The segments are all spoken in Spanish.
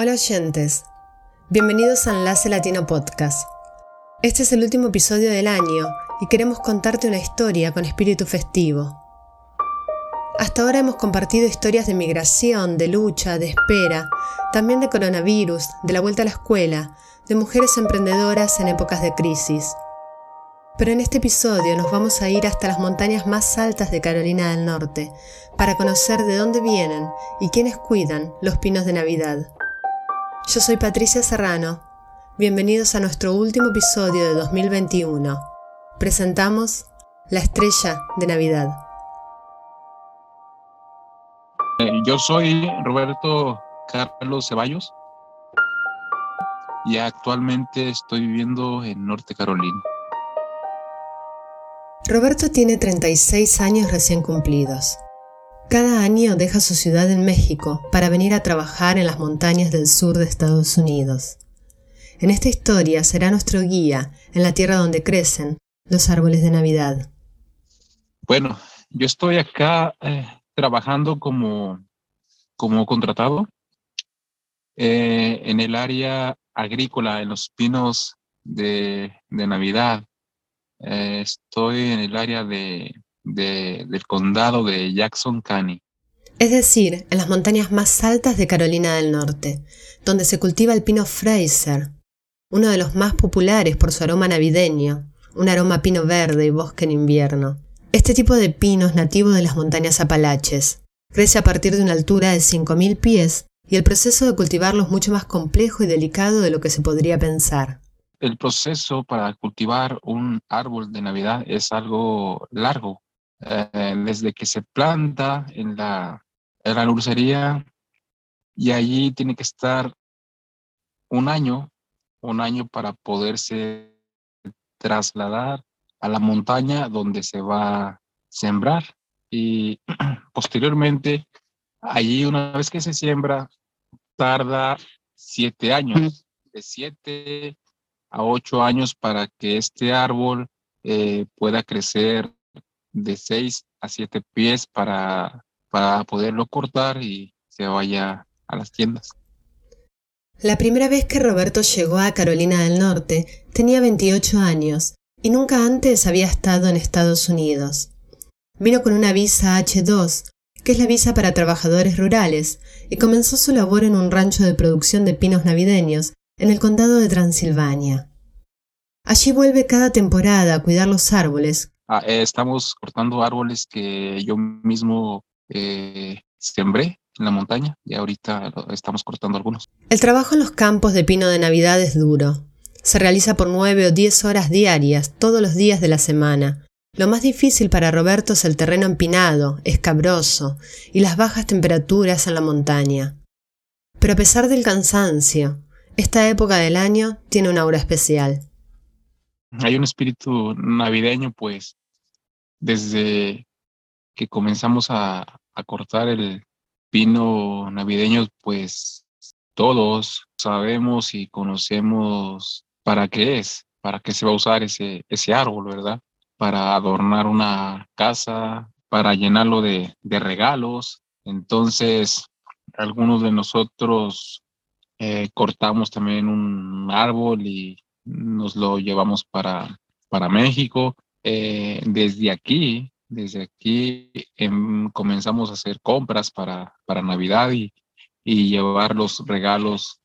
Hola oyentes, bienvenidos a Enlace Latino Podcast. Este es el último episodio del año y queremos contarte una historia con espíritu festivo. Hasta ahora hemos compartido historias de migración, de lucha, de espera, también de coronavirus, de la vuelta a la escuela, de mujeres emprendedoras en épocas de crisis. Pero en este episodio nos vamos a ir hasta las montañas más altas de Carolina del Norte para conocer de dónde vienen y quiénes cuidan los pinos de Navidad. Yo soy Patricia Serrano. Bienvenidos a nuestro último episodio de 2021. Presentamos La Estrella de Navidad. Eh, yo soy Roberto Carlos Ceballos y actualmente estoy viviendo en Norte Carolina. Roberto tiene 36 años recién cumplidos. Cada año deja su ciudad en México para venir a trabajar en las montañas del sur de Estados Unidos. En esta historia será nuestro guía en la tierra donde crecen los árboles de Navidad. Bueno, yo estoy acá eh, trabajando como, como contratado eh, en el área agrícola, en los pinos de, Navidad. Eh, estoy en el área de del condado de Jackson County. Es decir, en las montañas más altas de Carolina del Norte, donde se cultiva el pino Fraser, uno de los más populares por su aroma navideño, un aroma pino verde y bosque en invierno. Este tipo de pino es nativo de las montañas Apalaches. Crece a partir de una altura de 5.000 pies y el proceso de cultivarlo es mucho más complejo y delicado de lo que se podría pensar. El proceso para cultivar un árbol de Navidad es algo largo, eh, desde que se planta en la, en la dulcería y allí tiene que estar un año, un año para poderse trasladar a la montaña donde se va a sembrar. Y posteriormente allí una vez que se siembra tarda siete años, de siete a ocho años para que este árbol eh, pueda crecer de 6 a 7 pies para, para poderlo cortar y se vaya a las tiendas. La primera vez que Roberto llegó a Carolina del Norte tenía 28 años y nunca antes había estado en Estados Unidos. Vino con una visa H2, que es la visa para trabajadores rurales, y comenzó su labor en un rancho de producción de pinos navideños en el condado de Transilvania. Allí vuelve cada temporada a cuidar los árboles Ah, eh, estamos cortando árboles que yo mismo eh, sembré en la montaña y ahorita estamos cortando algunos. El trabajo en los campos de pino de Navidad es duro. Se realiza por nueve o diez horas diarias, todos los días de la semana. Lo más difícil para Roberto es el terreno empinado, escabroso, y las bajas temperaturas en la montaña. Pero a pesar del cansancio, esta época del año tiene una aura especial. Hay un espíritu navideño, pues, desde que comenzamos a, cortar el pino navideño, pues todos sabemos y conocemos para qué es, para qué se va a usar ese, ese árbol, ¿verdad? Para adornar una casa, para llenarlo de, regalos. Entonces, algunos de nosotros eh, cortamos también un árbol y nos lo llevamos para, para México. Eh, desde aquí, desde aquí em, comenzamos a hacer compras para, para Navidad y, y, llevar los regalos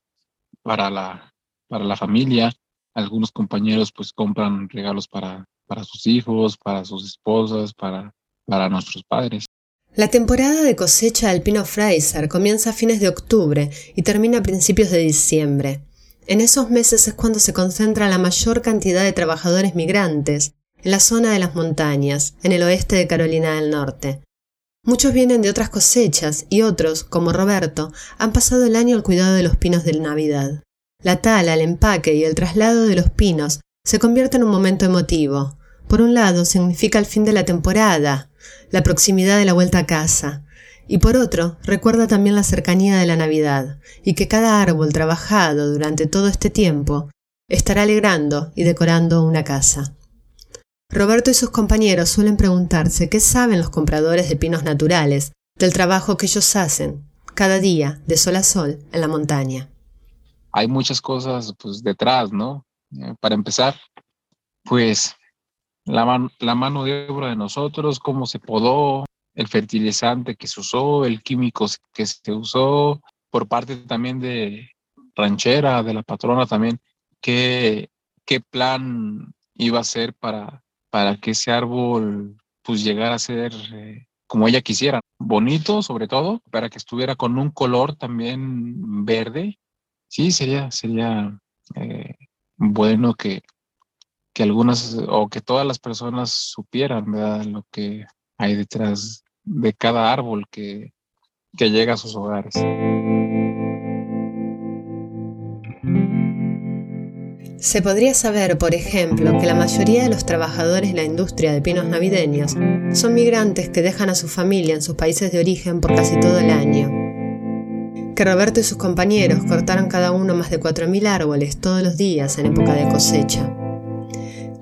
para la, para la familia. Algunos compañeros pues compran regalos para, para sus hijos, para sus esposas, para, para nuestros padres. La temporada de cosecha del pino Fraser comienza a fines de octubre y termina a principios de diciembre. En esos meses es cuando se concentra la mayor cantidad de trabajadores migrantes en la zona de las montañas, en el oeste de Carolina del Norte. Muchos vienen de otras cosechas y otros, como Roberto, han pasado el año al cuidado de los pinos de Navidad. La tala, el empaque y el traslado de los pinos se convierte en un momento emotivo. Por un lado, significa el fin de la temporada, la proximidad de la vuelta a casa, y por otro, recuerda también la cercanía de la Navidad, y que cada árbol trabajado durante todo este tiempo estará alegrando y decorando una casa. Roberto y sus compañeros suelen preguntarse qué saben los compradores de pinos naturales del trabajo que ellos hacen cada día de sol a sol en la montaña. hay muchas cosas pues detrás, ¿no? Eh, para empezar, pues la, la mano de obra de nosotros, cómo se podó, el fertilizante que se usó, el químico que se usó, por parte también de ranchera, de la patrona también, qué, qué plan iba a ser para, para que ese árbol pues llegara a ser eh, como ella quisiera, bonito sobre todo, para que estuviera con un color también verde. Sí, sería, sería eh, bueno que, que algunas o que todas las personas supieran lo que hay detrás de cada árbol que, que llega a sus hogares. Se podría saber, por ejemplo, que la mayoría de los trabajadores en la industria de pinos navideños son migrantes que dejan a su familia en sus países de origen por casi todo el año. Que Roberto y sus compañeros cortaron cada uno más de 4.000 árboles todos los días en época de cosecha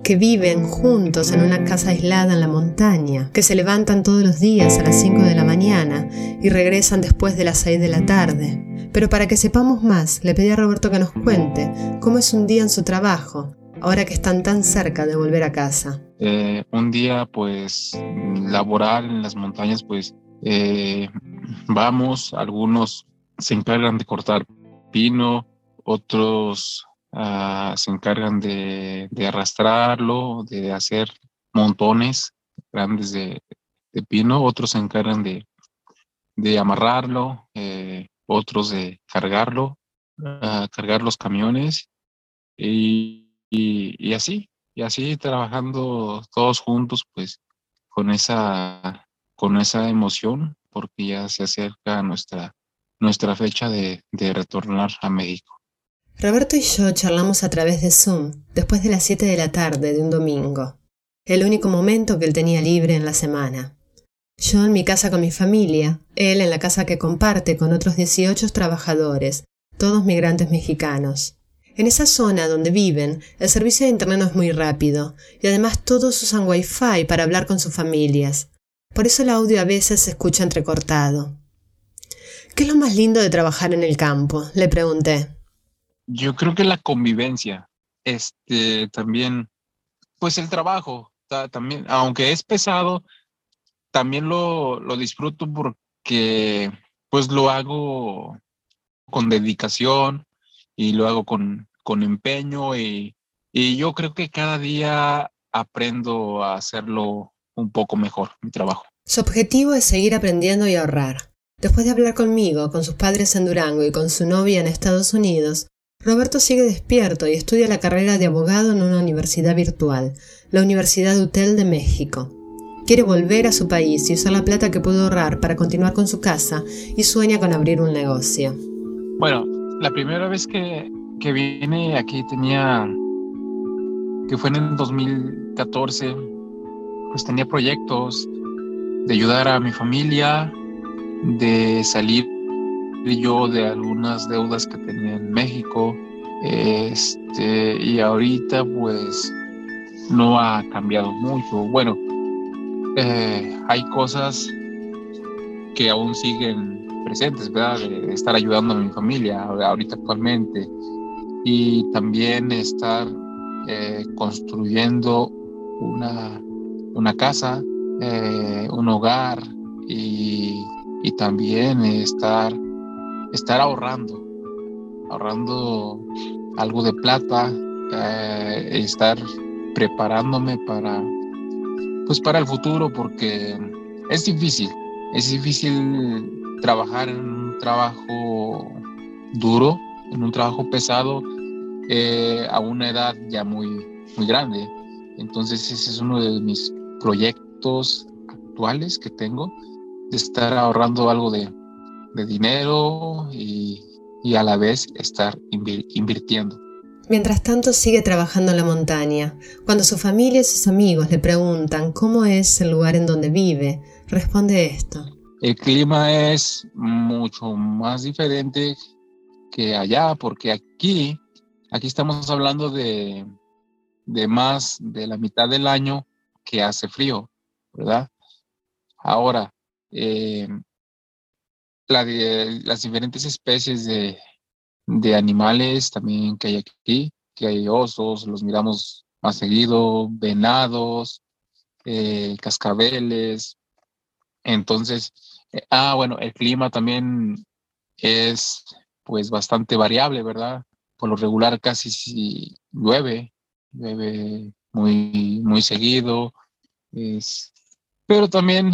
que viven juntos en una casa aislada en la montaña, que se levantan todos los días a las 5 de la mañana y regresan después de las 6 de la tarde. Pero para que sepamos más, le pedí a Roberto que nos cuente cómo es un día en su trabajo, ahora que están tan cerca de volver a casa. Eh, un día pues laboral en las montañas pues eh, vamos, algunos se encargan de cortar pino, otros Ah, se encargan de, arrastrarlo, de hacer montones grandes de, pino, otros se encargan de, amarrarlo, eh, otros de cargarlo, ah, cargar los camiones y, así, y así trabajando todos juntos, pues con esa, con esa emoción, porque ya se acerca nuestra, nuestra fecha de retornar a México. Roberto y yo charlamos a través de Zoom después de las 7 de la tarde de un domingo, el único momento que él tenía libre en la semana. Yo en mi casa con mi familia, él en la casa que comparte con otros 18 trabajadores, todos migrantes mexicanos. En esa zona donde viven, el servicio de Internet no es muy rápido, y además todos usan Wi-Fi para hablar con sus familias. Por eso el audio a veces se escucha entrecortado. ¿Qué es lo más lindo de trabajar en el campo? le pregunté. Yo creo que la convivencia, este, también, pues el trabajo, también, aunque es pesado, también lo, lo disfruto porque pues lo hago con dedicación y lo hago con, con empeño y, y yo creo que cada día aprendo a hacerlo un poco mejor, mi trabajo. Su objetivo es seguir aprendiendo y ahorrar. Después de hablar conmigo, con sus padres en Durango y con su novia en Estados Unidos, Roberto sigue despierto y estudia la carrera de abogado en una universidad virtual, la Universidad UTEL de México. Quiere volver a su país y usar la plata que pudo ahorrar para continuar con su casa y sueña con abrir un negocio. Bueno, la primera vez que, que vine aquí tenía, que fue en el 2014, pues tenía proyectos de ayudar a mi familia, de salir yo de algunas deudas que tenía en México. Este, y ahorita pues no ha cambiado mucho. Bueno, eh, hay cosas que aún siguen presentes, ¿verdad? De estar ayudando a mi familia ahorita actualmente y también estar eh, construyendo una, una casa, eh, un hogar y, y también estar estar ahorrando, ahorrando algo de plata, eh, estar preparándome para, pues para el futuro, porque es difícil, es difícil trabajar en un trabajo duro, en un trabajo pesado, eh, a una edad ya muy, muy grande. Entonces ese es uno de mis proyectos actuales que tengo, de estar ahorrando algo de, de dinero y, a la vez estar invirtiendo. Mientras tanto sigue trabajando en la montaña. Cuando su familia y sus amigos le preguntan cómo es el lugar en donde vive, responde esto. El clima es mucho más diferente que allá, porque aquí, aquí estamos hablando de, de más de la mitad del año que hace frío, ¿verdad? Ahora, eh, las diferentes especies de, de animales también que hay aquí, que hay osos, los miramos más seguido, venados, eh, cascabeles. Entonces, eh, ah, bueno, el clima también es pues bastante variable, ¿verdad? Por lo regular casi si llueve, llueve muy, muy seguido, es, pero también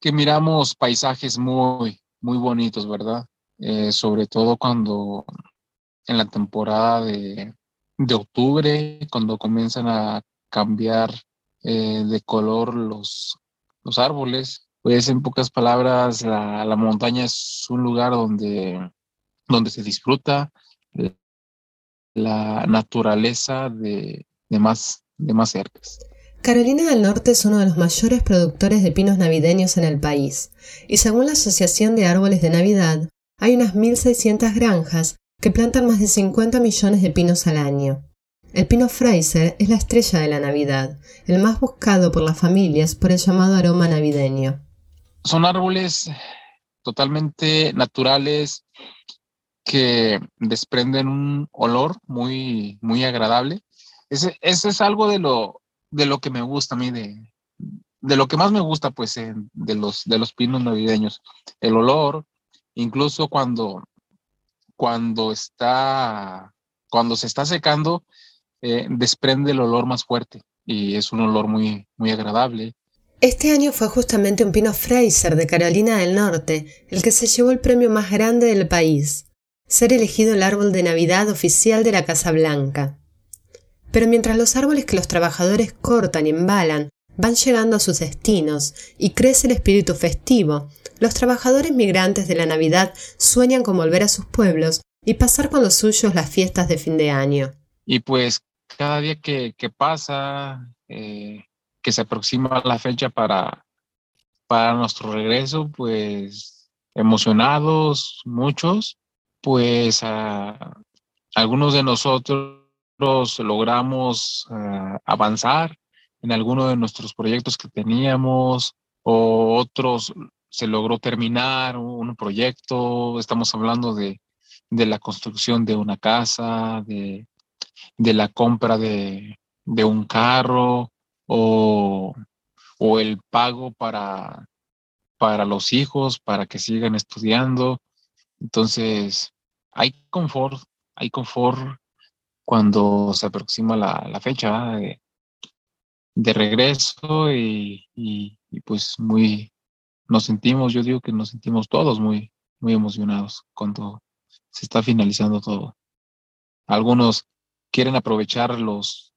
que miramos paisajes muy, muy bonitos, ¿verdad? Eh, sobre todo cuando en la temporada de, de octubre, cuando comienzan a cambiar eh, de color los, los árboles. Pues en pocas palabras, la, la montaña es un lugar donde, donde se disfruta la naturaleza de, de, más, de más cerca. Carolina del Norte es uno de los mayores productores de pinos navideños en el país, y según la Asociación de Árboles de Navidad, hay unas 1.600 granjas que plantan más de 50 millones de pinos al año. El pino Fraser es la estrella de la Navidad, el más buscado por las familias por el llamado aroma navideño. Son árboles totalmente naturales que desprenden un olor muy, muy agradable. Ese, es algo de lo, de lo que me gusta a mí, de, de lo que más me gusta, pues, de, los, de los pinos navideños. El olor, incluso cuando, cuando está, cuando se está secando, eh, desprende el olor más fuerte y es un olor muy, muy agradable. Este año fue justamente un pino Fraser de Carolina del Norte el que se llevó el premio más grande del país, ser elegido el árbol de Navidad oficial de la Casa Blanca. Pero mientras los árboles que los trabajadores cortan y embalan van llegando a sus destinos y crece el espíritu festivo, los trabajadores migrantes de la Navidad sueñan con volver a sus pueblos y pasar con los suyos las fiestas de fin de año. Y pues cada día que, pasa, eh, que se aproxima la fecha para, para nuestro regreso, pues emocionados, muchos, pues algunos de nosotros logramos eh, avanzar en alguno de nuestros proyectos que teníamos o otros se logró terminar un proyecto, estamos hablando de, de la construcción de una casa, de, de la compra de, un carro o, el pago para, para los hijos, para que sigan estudiando. Entonces, hay confort, hay confort cuando se aproxima la, fecha de, regreso y, pues muy, nos sentimos, yo digo que nos sentimos todos muy, muy emocionados cuando se está finalizando todo. Algunos quieren aprovechar los,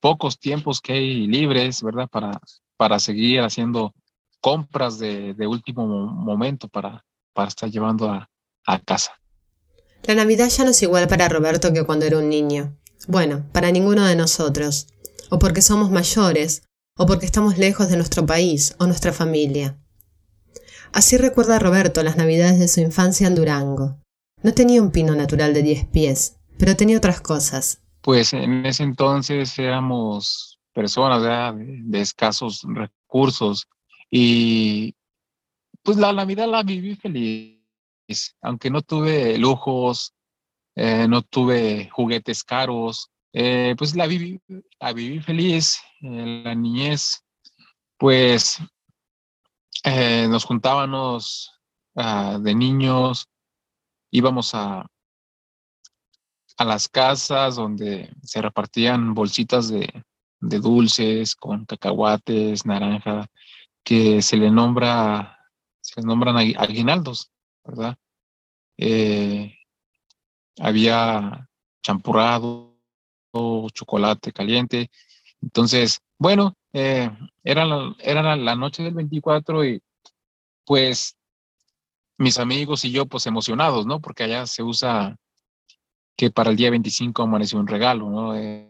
pocos tiempos que hay libres, ¿verdad? Para, para seguir haciendo compras de, último momento para, para estar llevando a, a casa. La Navidad ya no es igual para Roberto que cuando era un niño. Bueno, para ninguno de nosotros. O porque somos mayores, o porque estamos lejos de nuestro país o nuestra familia. Así recuerda Roberto las Navidades de su infancia en Durango. No tenía un pino natural de 10 pies, pero tenía otras cosas pues en ese entonces éramos personas de, escasos recursos y pues la Navidad la viví feliz, aunque no tuve lujos, eh, no tuve juguetes caros, eh, pues la viví, la viví feliz, en la niñez, pues eh, nos juntábamos ah, de niños, íbamos a, a las casas donde se repartían bolsitas de, dulces con cacahuates, naranja, que se le nombra, se les nombran aguinaldos, ¿verdad? Eh, había champurrado, chocolate caliente. Entonces, bueno, eh, era, la, noche del 24 y pues mis amigos y yo pues emocionados, ¿no? Porque allá se usa que para el día 25 amaneció un regalo, ¿no? Eh,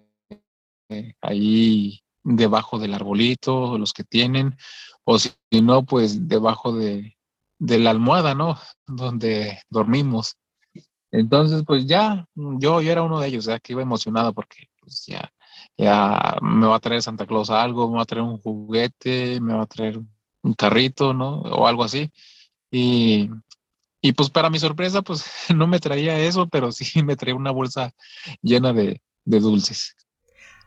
ahí debajo del arbolito, los que tienen, o si no, pues debajo de, la almohada, ¿no? Donde dormimos. Entonces, pues ya, yo, yo era uno de ellos, ya que iba emocionado porque pues ya, ya me va a traer Santa Claus algo, me va a traer un juguete, me va a traer un carrito, ¿no? O algo así. Y Y pues para mi sorpresa, pues no me traía eso, pero sí me traía una bolsa llena de, de dulces.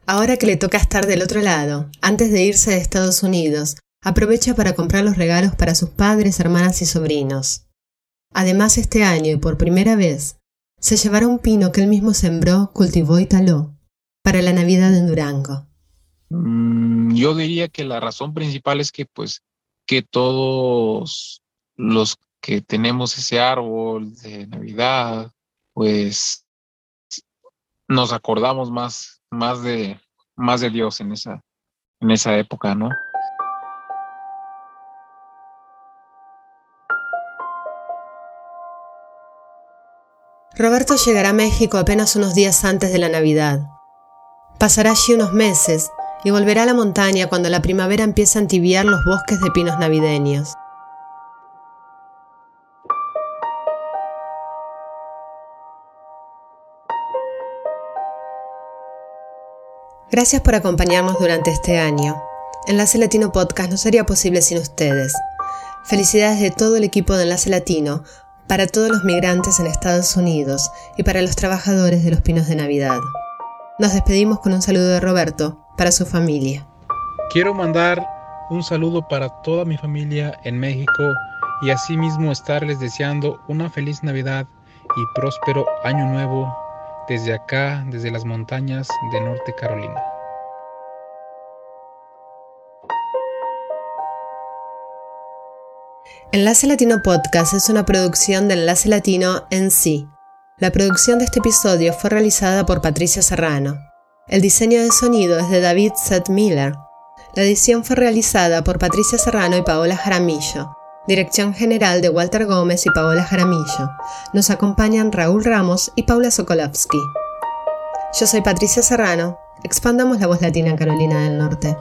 Ahora que le toca estar del otro lado, antes de irse de Estados Unidos, aprovecha para comprar los regalos para sus padres, hermanas y sobrinos. Además, este año y por primera vez, se llevará un pino que él mismo sembró, cultivó y taló para la Navidad en Durango. Mm, yo diría que la razón principal es que pues que todos los que tenemos ese árbol de Navidad, pues nos acordamos más, más de, más de Dios en esa, en esa época, ¿no? Roberto llegará a México apenas unos días antes de la Navidad. Pasará allí unos meses y volverá a la montaña cuando la primavera empieza a entibiar los bosques de pinos navideños. Gracias por acompañarnos durante este año. Enlace Latino Podcast no sería posible sin ustedes. Felicidades de todo el equipo de Enlace Latino para todos los migrantes en Estados Unidos y para los trabajadores de los pinos de Navidad. Nos despedimos con un saludo de Roberto para su familia. Quiero mandar un saludo para toda mi familia en México y asimismo estarles deseando una feliz Navidad y próspero año nuevo desde acá, desde las montañas de Norte Carolina. Enlace Latino Podcast es una producción de Enlace Latino en sí. La producción de este episodio fue realizada por Patricia Serrano. El diseño de sonido es de David Seth Miller. La edición fue realizada por Patricia Serrano y Paola Jaramillo. Dirección general de Walter Gómez y Paola Jaramillo. Nos acompañan Raúl Ramos y Paula Sokolovsky. Yo soy Patricia Serrano. Expandamos la voz latina en Carolina del Norte.